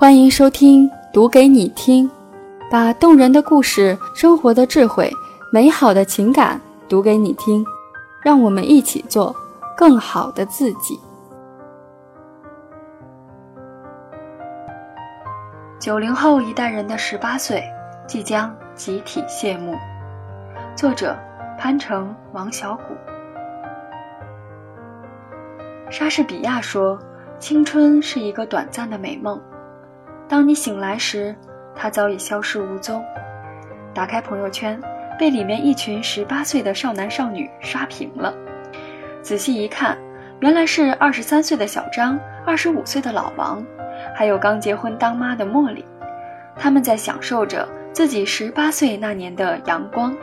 欢迎收听《读给你听》，把动人的故事、生活的智慧、美好的情感读给你听，让我们一起做更好的自己。九零后一代人的十八岁即将集体谢幕。作者：潘成、王小谷。莎士比亚说：“青春是一个短暂的美梦。”当你醒来时，他早已消失无踪。打开朋友圈，被里面一群十八岁的少男少女刷屏了。仔细一看，原来是二十三岁的小张，二十五岁的老王，还有刚结婚当妈的茉莉。他们在享受着自己十八岁那年的阳光。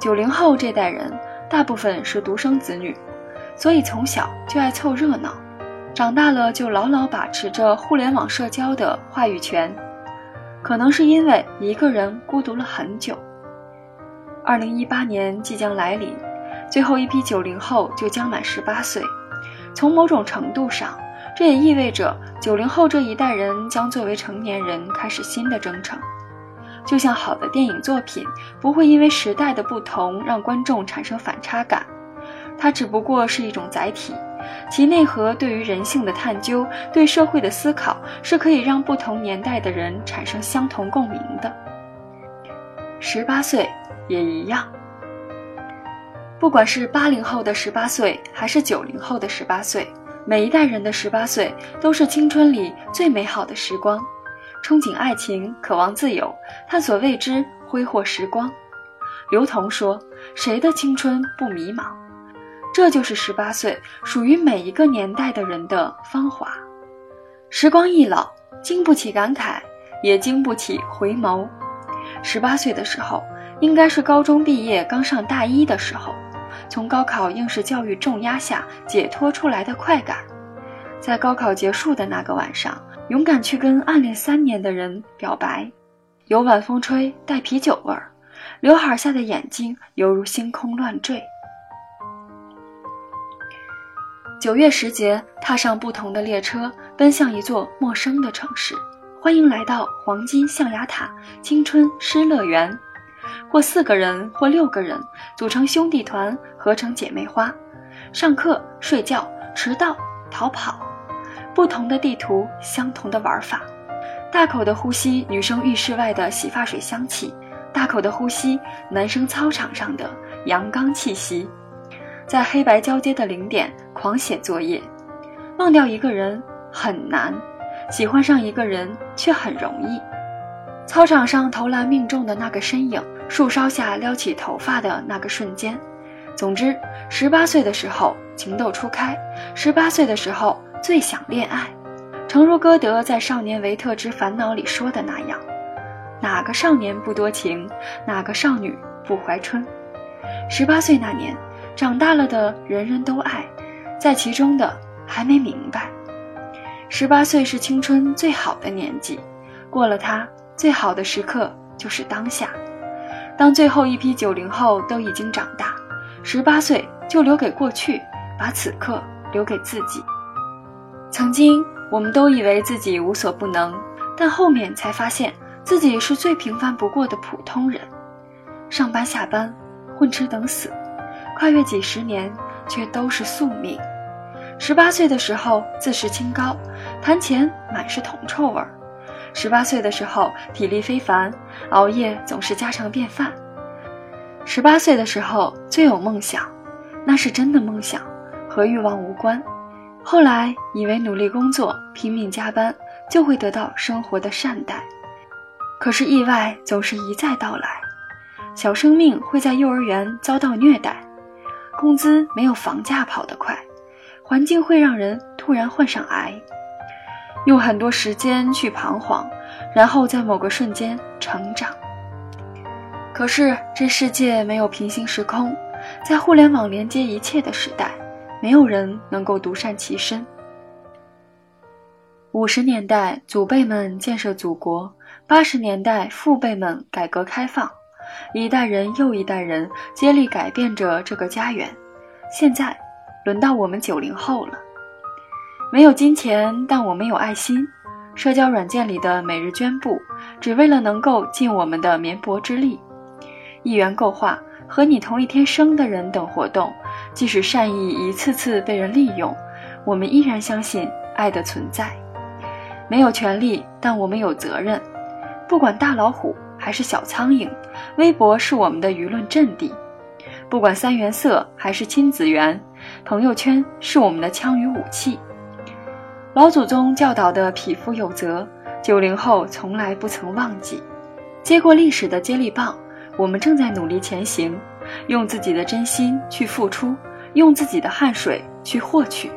九零后这代人，大部分是独生子女，所以从小就爱凑热闹。长大了就牢牢把持着互联网社交的话语权，可能是因为一个人孤独了很久。二零一八年即将来临，最后一批九零后就将满十八岁。从某种程度上，这也意味着九零后这一代人将作为成年人开始新的征程。就像好的电影作品不会因为时代的不同让观众产生反差感，它只不过是一种载体。其内核对于人性的探究，对社会的思考，是可以让不同年代的人产生相同共鸣的。十八岁也一样。不管是八零后的十八岁，还是九零后的十八岁，每一代人的十八岁都是青春里最美好的时光，憧憬爱情，渴望自由，探索未知，挥霍时光。刘同说：“谁的青春不迷茫？”这就是十八岁属于每一个年代的人的芳华。时光易老，经不起感慨，也经不起回眸。十八岁的时候，应该是高中毕业刚上大一的时候，从高考应试教育重压下解脱出来的快感。在高考结束的那个晚上，勇敢去跟暗恋三年的人表白，有晚风吹带啤酒味儿，刘海下的眼睛犹如星空乱坠。九月时节，踏上不同的列车，奔向一座陌生的城市。欢迎来到黄金象牙塔青春诗乐园。或四个人，或六个人，组成兄弟团，合成姐妹花。上课、睡觉、迟到、逃跑，不同的地图，相同的玩法。大口的呼吸女生浴室外的洗发水香气，大口的呼吸男生操场上的阳刚气息。在黑白交接的零点狂写作业，忘掉一个人很难，喜欢上一个人却很容易。操场上投篮命中的那个身影，树梢下撩起头发的那个瞬间。总之，十八岁的时候情窦初开，十八岁的时候最想恋爱。诚如歌德在《少年维特之烦恼》里说的那样：“哪个少年不多情？哪个少女不怀春？”十八岁那年。长大了的人人都爱，在其中的还没明白。十八岁是青春最好的年纪，过了它，最好的时刻就是当下。当最后一批九零后都已经长大，十八岁就留给过去，把此刻留给自己。曾经我们都以为自己无所不能，但后面才发现自己是最平凡不过的普通人，上班下班，混吃等死。跨越几十年，却都是宿命。十八岁的时候自视清高，谈钱满是铜臭味儿；十八岁的时候体力非凡，熬夜总是家常便饭。十八岁的时候最有梦想，那是真的梦想，和欲望无关。后来以为努力工作、拼命加班就会得到生活的善待，可是意外总是一再到来，小生命会在幼儿园遭到虐待。工资没有房价跑得快，环境会让人突然患上癌。用很多时间去彷徨，然后在某个瞬间成长。可是这世界没有平行时空，在互联网连接一切的时代，没有人能够独善其身。五十年代祖辈们建设祖国，八十年代父辈们改革开放。一代人又一代人接力改变着这个家园，现在轮到我们九零后了。没有金钱，但我们有爱心；社交软件里的每日捐布，只为了能够尽我们的绵薄之力。一元购画、和你同一天生的人等活动，即使善意一次次被人利用，我们依然相信爱的存在。没有权利，但我们有责任。不管大老虎还是小苍蝇，微博是我们的舆论阵地。不管三原色还是亲子园，朋友圈是我们的枪与武器。老祖宗教导的匹夫有责，九零后从来不曾忘记。接过历史的接力棒，我们正在努力前行，用自己的真心去付出，用自己的汗水去获取。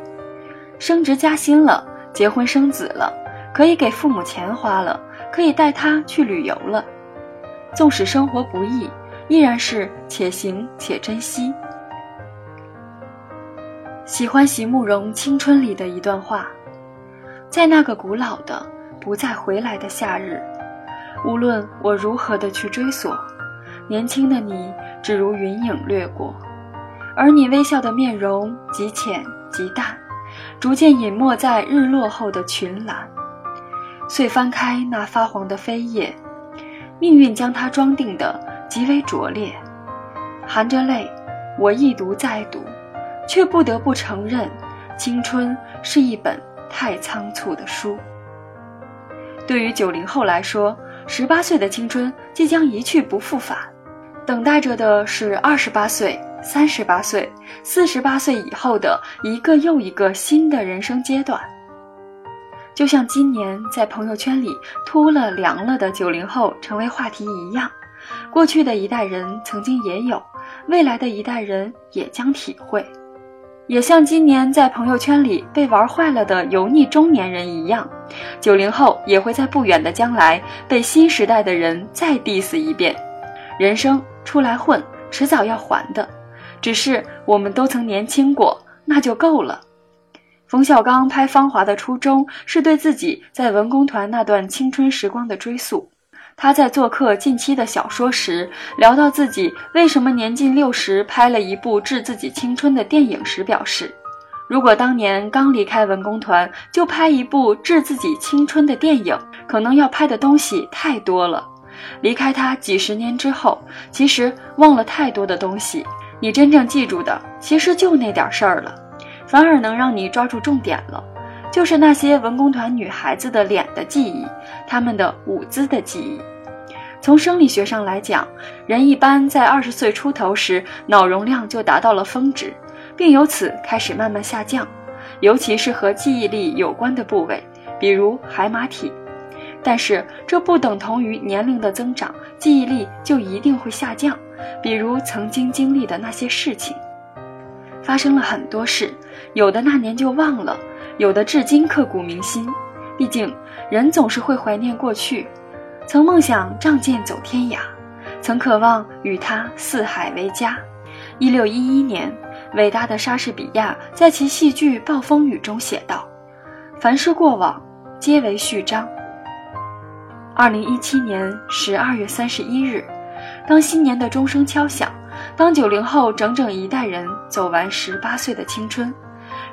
升职加薪了，结婚生子了，可以给父母钱花了，可以带他去旅游了。纵使生活不易。依然是且行且珍惜。喜欢席慕容《青春》里的一段话：在那个古老的、不再回来的夏日，无论我如何的去追索，年轻的你只如云影掠过，而你微笑的面容极浅极淡，逐渐隐没在日落后的群岚。遂翻开那发黄的扉页，命运将它装订的。极为拙劣，含着泪，我一读再读，却不得不承认，青春是一本太仓促的书。对于九零后来说，十八岁的青春即将一去不复返，等待着的是二十八岁、三十八岁、四十八岁以后的一个又一个新的人生阶段。就像今年在朋友圈里秃了、凉了的九零后成为话题一样。过去的一代人曾经也有，未来的一代人也将体会，也像今年在朋友圈里被玩坏了的油腻中年人一样，九零后也会在不远的将来被新时代的人再 diss 一遍。人生出来混，迟早要还的，只是我们都曾年轻过，那就够了。冯小刚拍《芳华》的初衷是对自己在文工团那段青春时光的追溯。他在做客近期的小说时，聊到自己为什么年近六十拍了一部致自己青春的电影时，表示：“如果当年刚离开文工团就拍一部致自己青春的电影，可能要拍的东西太多了。离开他几十年之后，其实忘了太多的东西，你真正记住的其实就那点事儿了，反而能让你抓住重点了。”就是那些文工团女孩子的脸的记忆，她们的舞姿的记忆。从生理学上来讲，人一般在二十岁出头时，脑容量就达到了峰值，并由此开始慢慢下降，尤其是和记忆力有关的部位，比如海马体。但是这不等同于年龄的增长，记忆力就一定会下降。比如曾经经历的那些事情，发生了很多事，有的那年就忘了。有的至今刻骨铭心，毕竟人总是会怀念过去，曾梦想仗剑走天涯，曾渴望与他四海为家。一六一一年，伟大的莎士比亚在其戏剧《暴风雨》中写道：“凡是过往，皆为序章。”二零一七年十二月三十一日，当新年的钟声敲响，当九零后整整一代人走完十八岁的青春。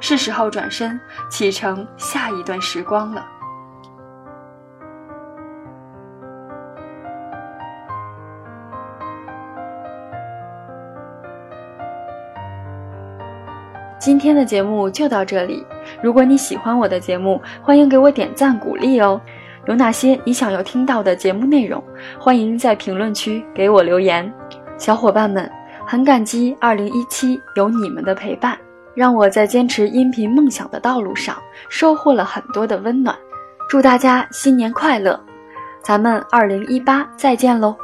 是时候转身启程下一段时光了。今天的节目就到这里。如果你喜欢我的节目，欢迎给我点赞鼓励哦。有哪些你想要听到的节目内容？欢迎在评论区给我留言。小伙伴们，很感激2017有你们的陪伴。让我在坚持音频梦想的道路上收获了很多的温暖，祝大家新年快乐，咱们二零一八再见喽。